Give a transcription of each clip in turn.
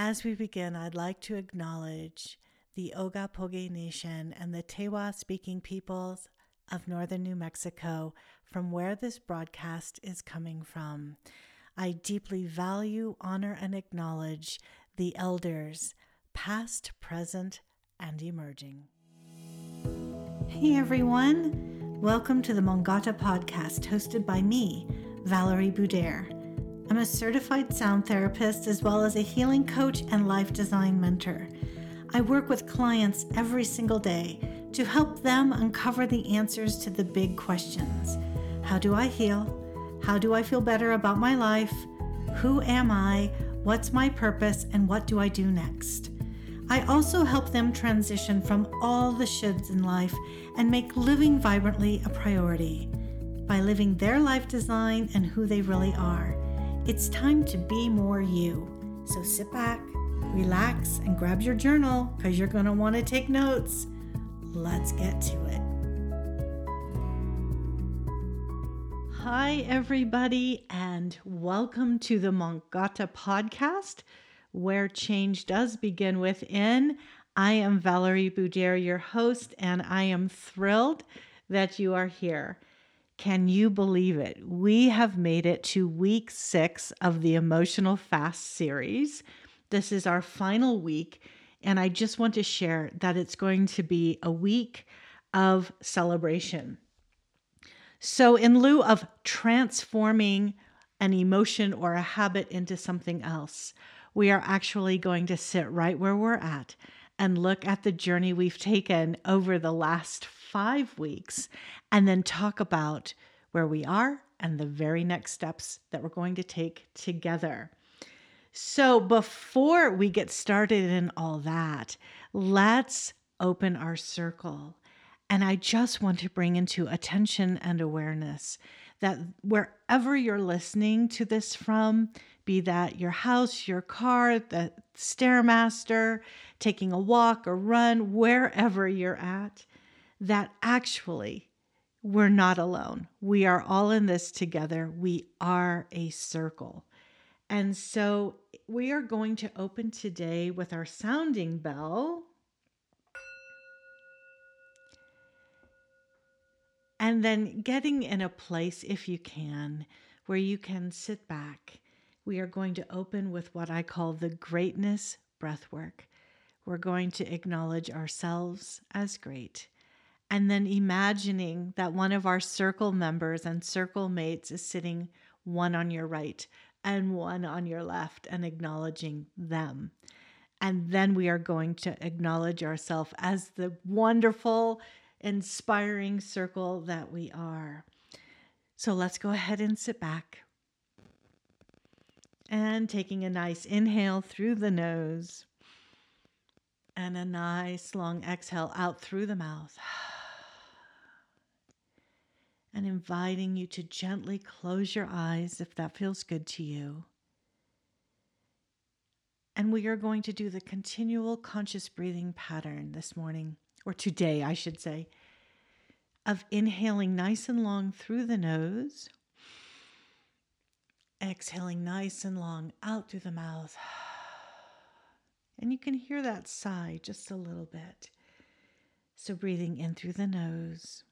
As we begin, I'd like to acknowledge the Ogapoge Nation and the Tewa speaking peoples of northern New Mexico from where this broadcast is coming from. I deeply value, honor, and acknowledge the elders, past, present, and emerging. Hey everyone, welcome to the Mongata podcast hosted by me, Valarie Budayr. A certified sound therapist as well as a healing coach and life design mentor. I work with clients every single day to help them uncover the answers to the big questions How do I heal? How do I feel better about my life? Who am I? What's my purpose? And what do I do next? I also help them transition from all the shoulds in life and make living vibrantly a priority by living their life design and who they really are. It's time to be more you. So sit back, relax, and grab your journal because you're going to want to take notes. Let's get to it. Hi, everybody, and welcome to the Mongata podcast, where change does begin within. I am Valarie Budayr, your host, and I am thrilled that you are here. Can you believe it? We have made it to week six of the Emotional Fast series. This is our final week, and I just want to share that it's going to be a week of celebration. So, in lieu of transforming an emotion or a habit into something else, we are actually going to sit right where we're at and look at the journey we've taken over the last five weeks and then talk about where we are and the very next steps that we're going to take together. So, before we get started in all that, let's open our circle. And I just want to bring into attention and awareness that wherever you're listening to this from, be that your house, your car, the Stairmaster, taking a walk or run, wherever you're at, that actually we're not alone. We are all in this together. We are a circle. And so we are going to open today with our sounding bell. And then getting in a place, if you can, where you can sit back. We are going to open with what I call the greatness breath work. We're going to acknowledge ourselves as great and then imagining that one of our circle members and circle mates is sitting one on your right and one on your left and acknowledging them. And then we are going to acknowledge ourselves as the wonderful, inspiring circle that we are. So let's go ahead and sit back. And taking a nice inhale through the nose and a nice long exhale out through the mouth. and inviting you to gently close your eyes if that feels good to you. And we are going to do the continual conscious breathing pattern this morning, or today, I should say, of inhaling nice and long through the nose, exhaling nice and long out through the mouth. And you can hear that sigh just a little bit. So, breathing in through the nose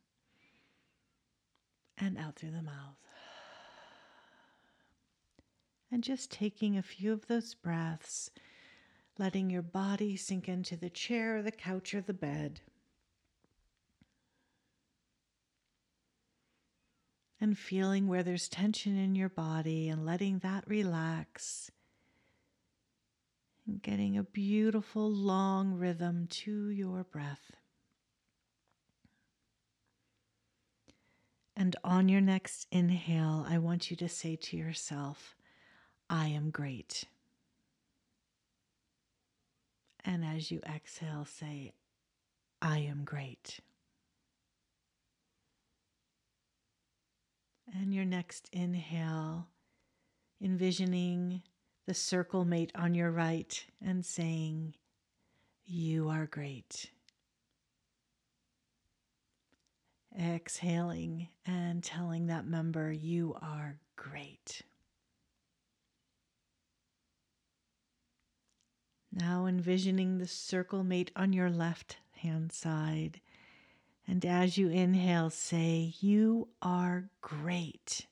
and out through the mouth. And just taking a few of those breaths, letting your body sink into the chair, the couch, or the bed. And feeling where there's tension in your body and letting that relax. And getting a beautiful long rhythm to your breath. And on your next inhale, I want you to say to yourself, I am great. And as you exhale, say, I am great. And your next inhale, envisioning the circle mate on your right and saying, You are great. Exhaling and telling that member, You are great. Now envisioning the circle mate on your left hand side. And as you inhale, say, You are great.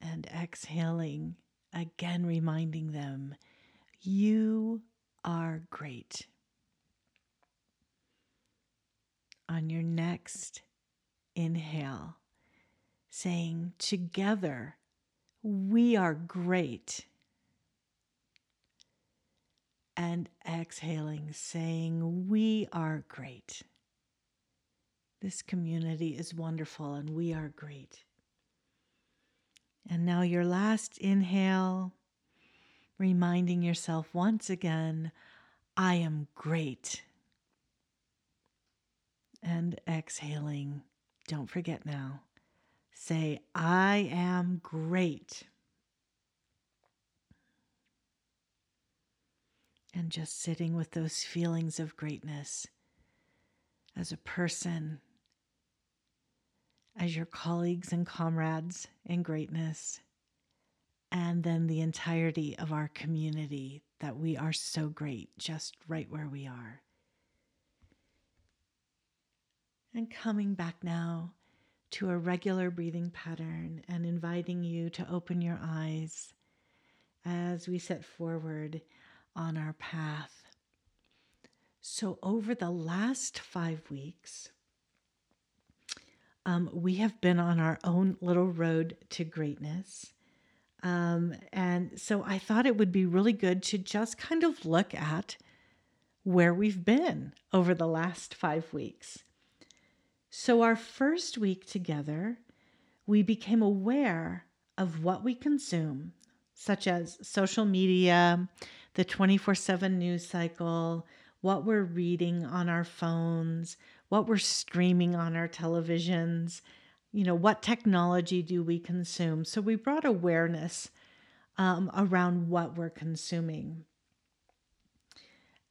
And exhaling, again reminding them, You are great. On your next inhale, saying, Together, we are great and exhaling, saying, We are great. This community is wonderful and we are great. And now, your last inhale, reminding yourself once again, I am great. And exhaling, don't forget now, say, I am great. and just sitting with those feelings of greatness as a person, as your colleagues and comrades in greatness, and then the entirety of our community that we are so great just right where we are. And coming back now to a regular breathing pattern and inviting you to open your eyes as we set forward on our path. So, over the last five weeks, um, we have been on our own little road to greatness. Um, and so I thought it would be really good to just kind of look at where we've been over the last five weeks. So, our first week together, we became aware of what we consume, such as social media, the 24 7 news cycle, what we're reading on our phones, what we're streaming on our televisions, you know, what technology do we consume? So we brought awareness um, around what we're consuming.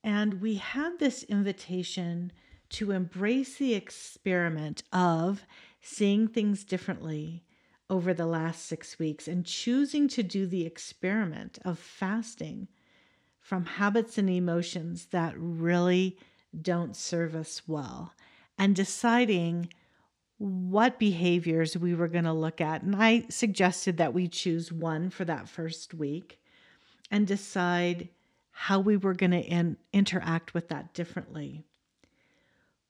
And we had this invitation to embrace the experiment of seeing things differently over the last six weeks and choosing to do the experiment of fasting from habits and emotions that really don't serve us well and deciding what behaviors we were going to look at. And I suggested that we choose one for that first week and decide how we were going to in- interact with that differently.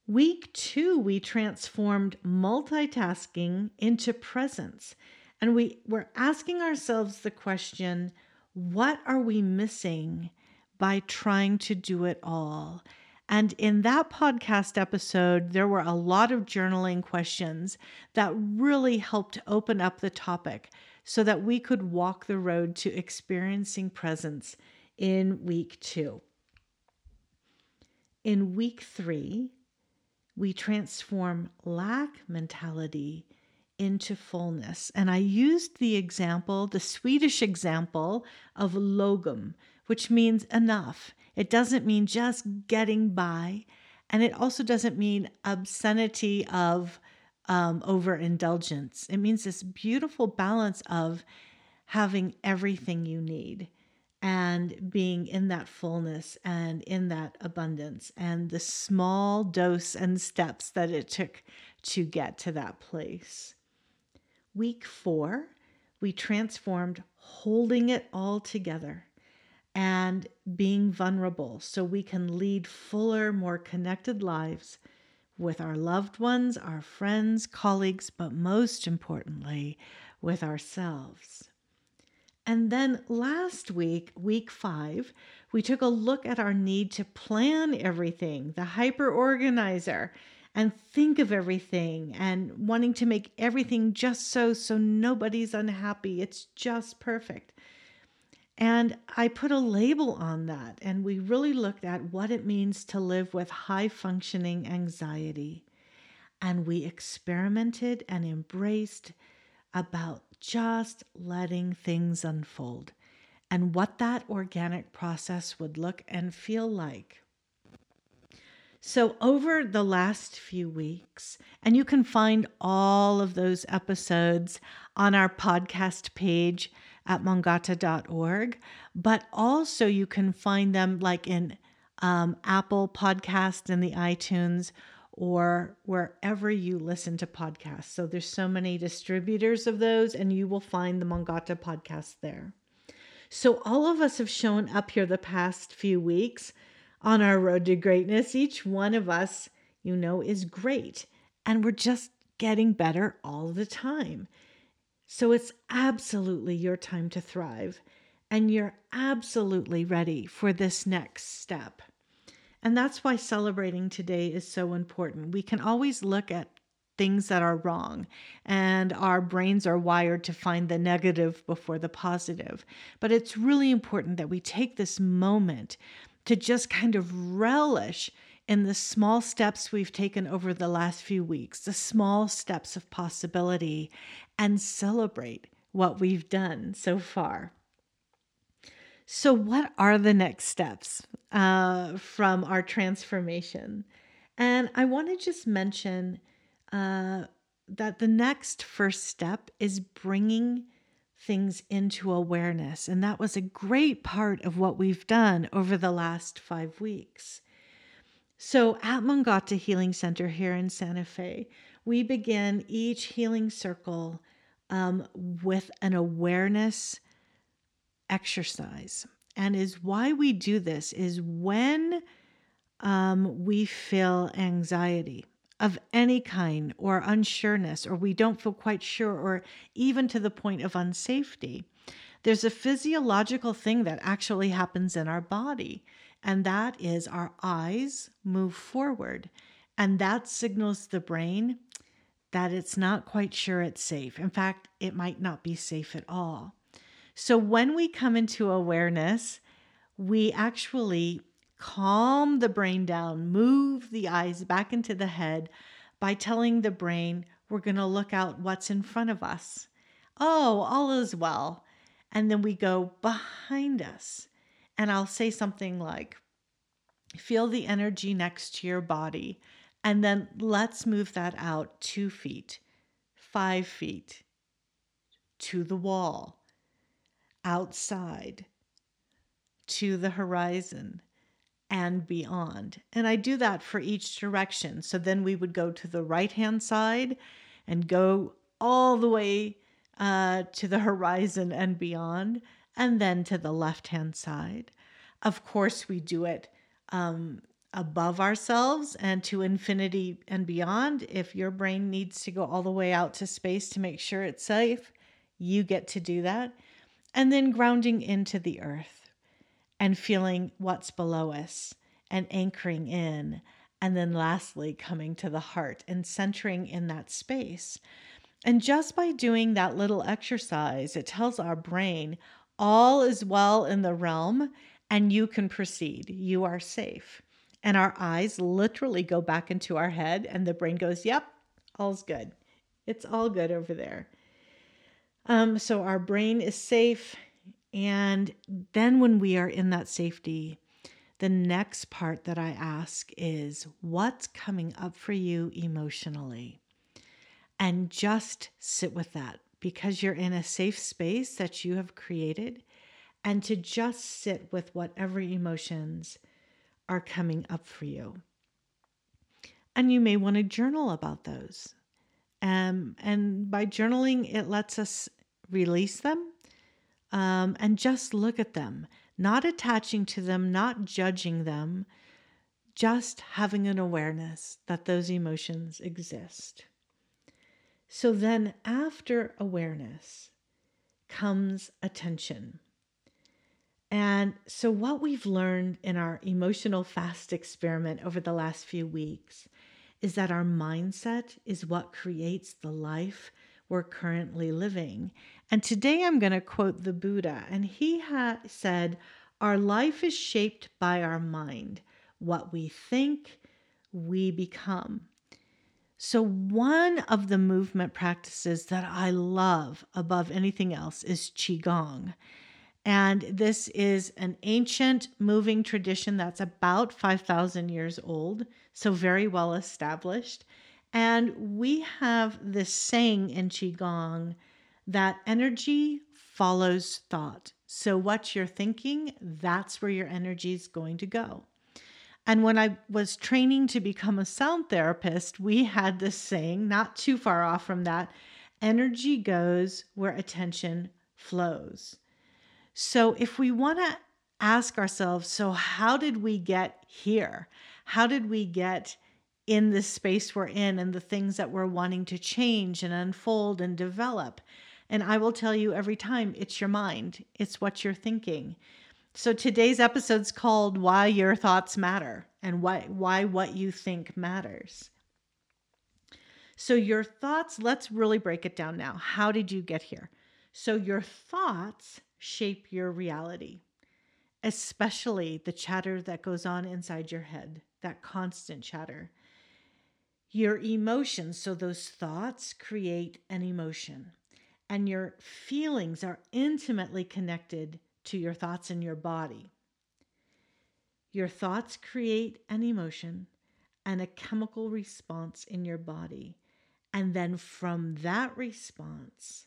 Week two, we transformed multitasking into presence. And we were asking ourselves the question what are we missing by trying to do it all. And in that podcast episode, there were a lot of journaling questions that really helped open up the topic so that we could walk the road to experiencing presence in week two. In week three, we transform lack mentality into fullness. And I used the example, the Swedish example of lagom, which means enough. It doesn't mean just getting by. And it also doesn't mean obscenity of um, overindulgence. It means this beautiful balance of having everything you need and being in that fullness and in that abundance and the small dose and steps that it took to get to that place. Week four, we transformed holding it all together and being vulnerable so we can lead fuller, more connected lives with our loved ones, our friends, colleagues, but most importantly, with ourselves. And then last week, week five, we took a look at our need to plan everything, the hyper organizer, and think of everything and wanting to make everything just so, so nobody's unhappy. It's just perfect. And I put a label on that, and we really looked at what it means to live with high functioning anxiety. And we experimented and embraced about just letting things unfold and what that organic process would look and feel like. So, over the last few weeks, and you can find all of those episodes on our podcast page at mongata.org. But also, you can find them like in um, Apple Podcast and the iTunes or wherever you listen to podcasts. So there's so many distributors of those, and you will find the Mongata podcast there. So all of us have shown up here the past few weeks on our road to greatness. Each one of us, you know, is great, and we're just getting better all the time. So it's absolutely your time to thrive, and you're absolutely ready for this next step. And that's why celebrating today is so important. We can always look at things that are wrong, and our brains are wired to find the negative before the positive. But it's really important that we take this moment to just kind of relish in the small steps we've taken over the last few weeks, the small steps of possibility, and celebrate what we've done so far. So, what are the next steps uh, from our transformation? And I want to just mention uh, that the next first step is bringing things into awareness. And that was a great part of what we've done over the last five weeks. So, at Mongata Healing Center here in Santa Fe, we begin each healing circle um, with an awareness exercise. And is why we do this is when um, we feel anxiety of any kind or unsureness, or we don't feel quite sure, or even to the point of unsafety. There's a physiological thing that actually happens in our body, and that is our eyes move forward. And that signals the brain that it's not quite sure it's safe. In fact, it might not be safe at all. So when we come into awareness, we actually calm the brain down, move the eyes back into the head by telling the brain we're going to look out what's in front of us. Oh, all is well. And then we go behind us. And I'll say something like, feel the energy next to your body. And then let's move that out two feet, five feet to the wall outside to the horizon and beyond. And I do that for each direction. So then we would go to the right hand side and go all the way uh, to the horizon and beyond, and then to the left hand side. Of course, we do it um, above ourselves and to infinity and beyond. If your brain needs to go all the way out to space to make sure it's safe, you get to do that and then grounding into the earth and feeling what's below us and anchoring in. And then lastly, coming to the heart and centering in that space. And just by doing that little exercise, it tells our brain all is well in the realm and you can proceed. You are safe. And our eyes literally go back into our head, and the brain goes, Yep, all's good. It's all good over there. Um, so our brain is safe. And then when we are in that safety, the next part that I ask is what's coming up for you emotionally? And just sit with that because you're in a safe space that you have created. And to just sit with whatever emotions are coming up for you. And you may want to journal about those. Um, and by journaling, it lets us release them um, and just look at them, not attaching to them, not judging them, just having an awareness that those emotions exist. So then, after awareness comes attention. And so, what we've learned in our emotional fast experiment over the last few weeks is that our mindset is what creates the life we're currently living. And today I'm going to quote the Buddha, and he had said, Our life is shaped by our mind. What we think, we become. So, one of the movement practices that I love above anything else is Qigong. And this is an ancient moving tradition that's about 5,000 years old, so very well established. And we have this saying in Qigong that energy follows thought. So, what you're thinking, that's where your energy is going to go. And when I was training to become a sound therapist, we had this saying, not too far off from that energy goes where attention flows. So, if we want to ask ourselves, so how did we get here? How did we get in this space we're in and the things that we're wanting to change and unfold and develop? And I will tell you every time it's your mind, it's what you're thinking. So today's episode's called Why Your Thoughts Matter and why why what you think matters. So your thoughts, let's really break it down now. How did you get here? So your thoughts shape your reality especially the chatter that goes on inside your head, that constant chatter. Your emotions, so those thoughts create an emotion, and your feelings are intimately connected to your thoughts in your body. Your thoughts create an emotion and a chemical response in your body. And then from that response,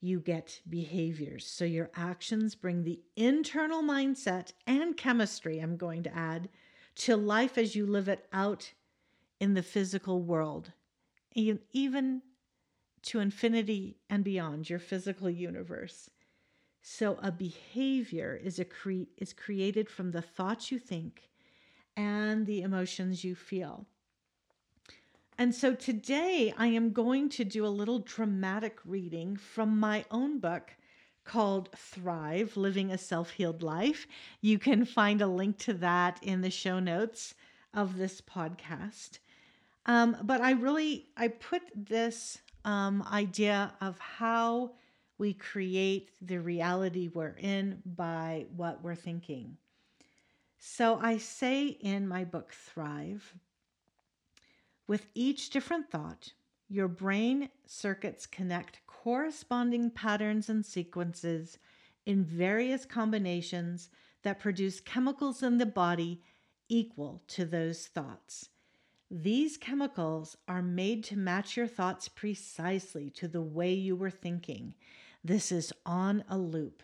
you get behaviors. So your actions bring the internal mindset and chemistry, I'm going to add, to life as you live it out in the physical world, even to infinity and beyond your physical universe. So a behavior is a cre- is created from the thoughts you think and the emotions you feel. And so today I am going to do a little dramatic reading from my own book called Thrive Living a Self Healed Life. You can find a link to that in the show notes of this podcast. Um, but I really I put this um, idea of how we create the reality we're in by what we're thinking. So I say in my book Thrive with each different thought, your brain circuits connect corresponding patterns and sequences in various combinations that produce chemicals in the body equal to those thoughts. These chemicals are made to match your thoughts precisely to the way you were thinking. This is on a loop.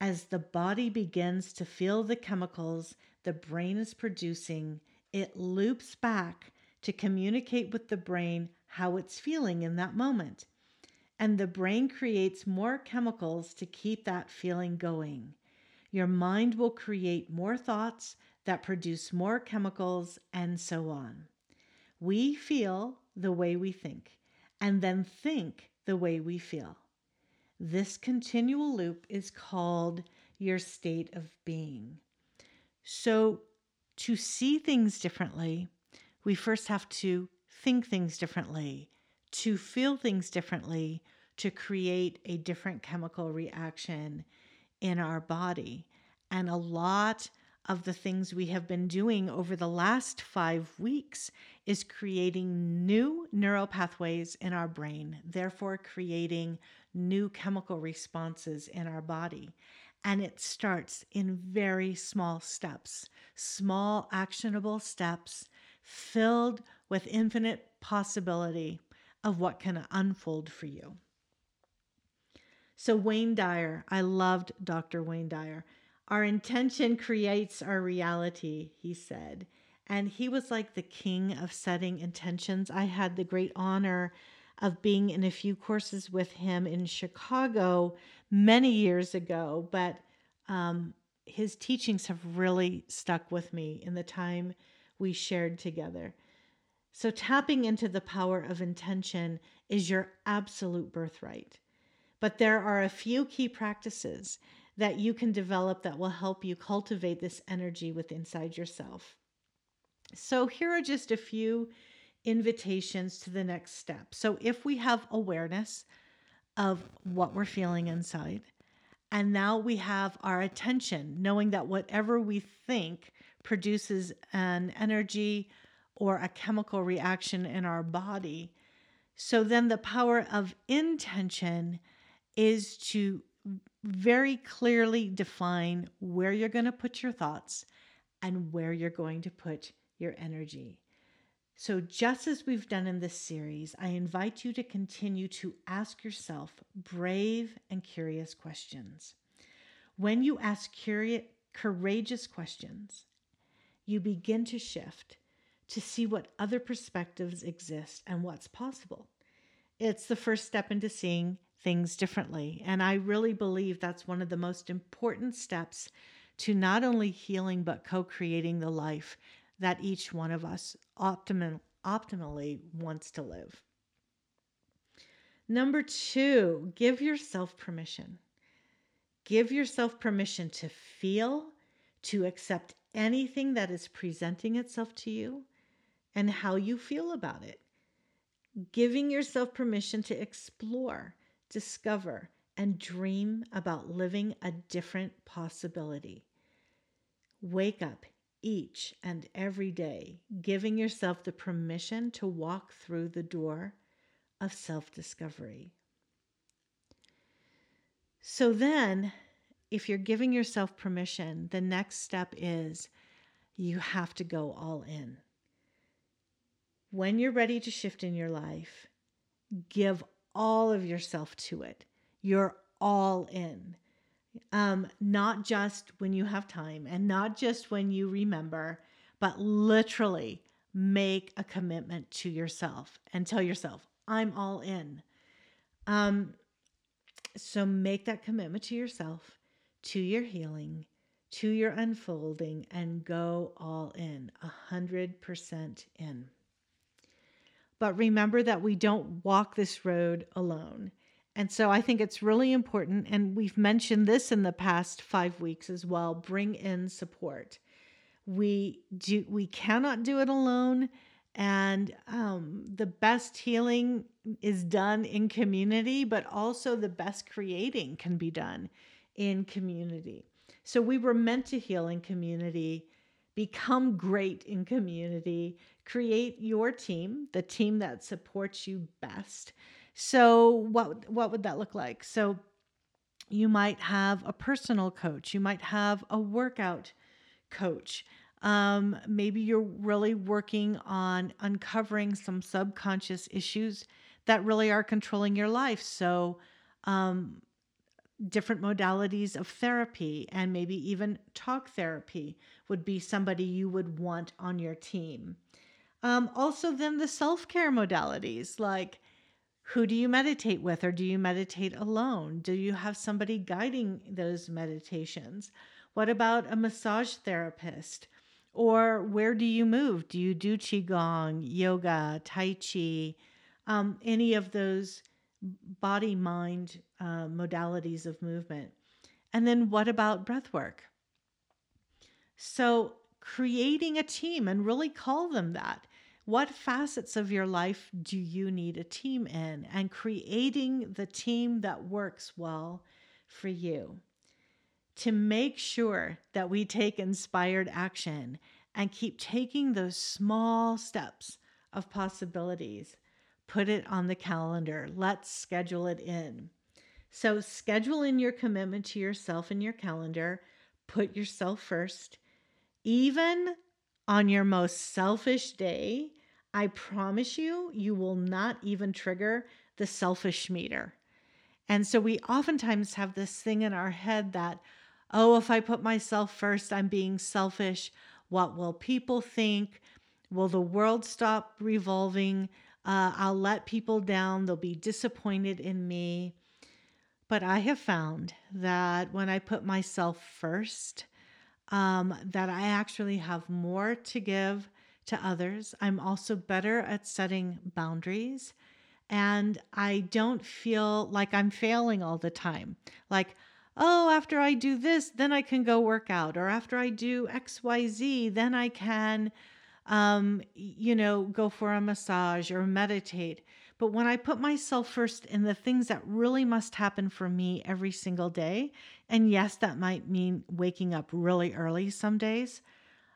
As the body begins to feel the chemicals the brain is producing, it loops back to communicate with the brain how it's feeling in that moment. And the brain creates more chemicals to keep that feeling going. Your mind will create more thoughts that produce more chemicals, and so on. We feel the way we think, and then think the way we feel. This continual loop is called your state of being. So, to see things differently, we first have to think things differently, to feel things differently, to create a different chemical reaction in our body. And a lot of the things we have been doing over the last five weeks is creating new neural pathways in our brain, therefore, creating new chemical responses in our body. And it starts in very small steps, small actionable steps filled with infinite possibility of what can unfold for you. So, Wayne Dyer, I loved Dr. Wayne Dyer. Our intention creates our reality, he said. And he was like the king of setting intentions. I had the great honor of being in a few courses with him in Chicago many years ago, but um, his teachings have really stuck with me in the time we shared together. So, tapping into the power of intention is your absolute birthright. But there are a few key practices that you can develop that will help you cultivate this energy with inside yourself. So, here are just a few invitations to the next step. So, if we have awareness of what we're feeling inside, and now we have our attention, knowing that whatever we think produces an energy or a chemical reaction in our body. So then the power of intention is to very clearly define where you're going to put your thoughts and where you're going to put your energy. So, just as we've done in this series, I invite you to continue to ask yourself brave and curious questions. When you ask curious, courageous questions, you begin to shift to see what other perspectives exist and what's possible. It's the first step into seeing things differently. And I really believe that's one of the most important steps to not only healing, but co creating the life that each one of us optimal, optimally wants to live. Number two, give yourself permission. Give yourself permission to feel, to accept anything that is presenting itself to you, and how you feel about it. Giving yourself permission to explore, discover, and dream about living a different possibility. Wake up each and every day, giving yourself the permission to walk through the door of self discovery. So then, if you're giving yourself permission, the next step is you have to go all in. When you're ready to shift in your life, give all of yourself to it. You're all in um, not just when you have time and not just when you remember, but literally make a commitment to yourself and tell yourself, I'm all in. Um, so make that commitment to yourself, to your healing, to your unfolding, and go all in, a hundred percent in. But remember that we don't walk this road alone. And so I think it's really important, and we've mentioned this in the past five weeks as well bring in support. We do we cannot do it alone. And um, the best healing is done in community, but also the best creating can be done in community. So we were meant to heal in community, become great in community, create your team, the team that supports you best. So what what would that look like? So you might have a personal coach, you might have a workout coach. Um, maybe you're really working on uncovering some subconscious issues that really are controlling your life. So, um, different modalities of therapy and maybe even talk therapy would be somebody you would want on your team. Um, also, then the self care modalities like who do you meditate with or do you meditate alone? Do you have somebody guiding those meditations? What about a massage therapist? Or where do you move? Do you do qigong yoga tai chi? Um, any of those body mind uh, modalities of movement. And then what about breath work? So creating a team and really call them that what facets of your life do you need a team in? And creating the team that works well for you. To make sure that we take inspired action and keep taking those small steps of possibilities, put it on the calendar. Let's schedule it in. So, schedule in your commitment to yourself in your calendar. Put yourself first. Even on your most selfish day, I promise you, you will not even trigger the selfish meter. And so we oftentimes have this thing in our head that, oh, if I put myself first, I'm being selfish. What will people think? Will the world stop revolving? Uh, I'll let people down. They'll be disappointed in me. But I have found that when I put myself first, um, that I actually have more to give to others. I'm also better at setting boundaries. And I don't feel like I'm failing all the time. Like, oh, after I do this, then I can go work out. Or after I do XYZ, then I can, um, you know, go for a massage or meditate. But when I put myself first in the things that really must happen for me every single day, and yes, that might mean waking up really early some days,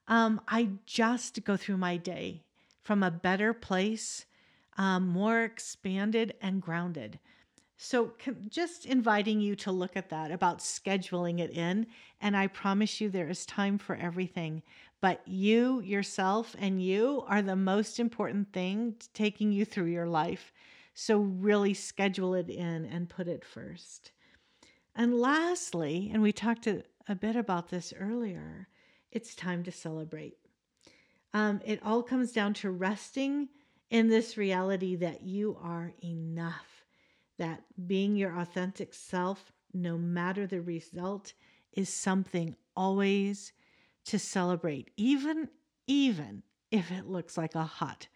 um, I just go through my day from a better place, um, more expanded and grounded. So, just inviting you to look at that about scheduling it in. And I promise you, there is time for everything. But you, yourself, and you are the most important thing taking you through your life. So, really schedule it in and put it first. And lastly, and we talked a, a bit about this earlier, it's time to celebrate. Um, it all comes down to resting in this reality that you are enough that being your authentic self, no matter the result, is something always to celebrate, even even if it looks like a hot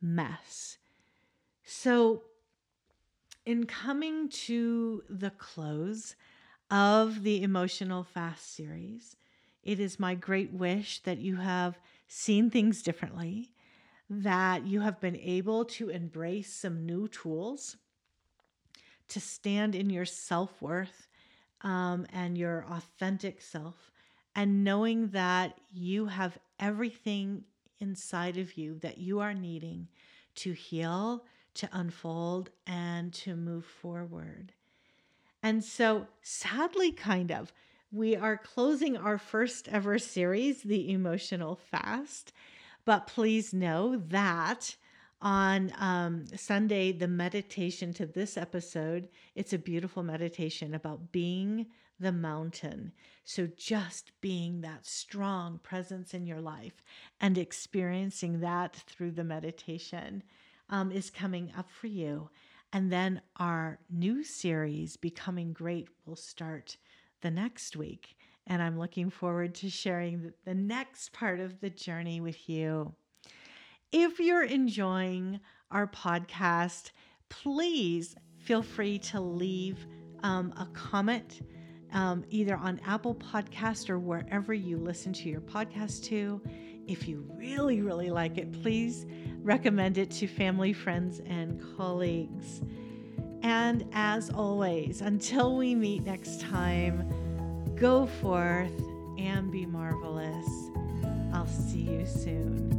mess. So, in coming to the close of the Emotional Fast series, it is my great wish that you have seen things differently, that you have been able to embrace some new tools to stand in your self worth um, and your authentic self, and knowing that you have everything inside of you that you are needing to heal, to unfold, and to move forward. And so, sadly, kind of, we are closing our first ever series, The Emotional Fast. But please know that on um, Sunday, the meditation to this episode, it's a beautiful meditation about being the mountain. So, just being that strong presence in your life and experiencing that through the meditation um, is coming up for you. And then our new series, Becoming Great, will start the next week. And I'm looking forward to sharing the next part of the journey with you. If you're enjoying our podcast, please feel free to leave um, a comment um, either on Apple Podcast or wherever you listen to your podcast to. If you really, really like it, please recommend it to family, friends, and colleagues. And as always, until we meet next time, go forth and be marvelous. I'll see you soon.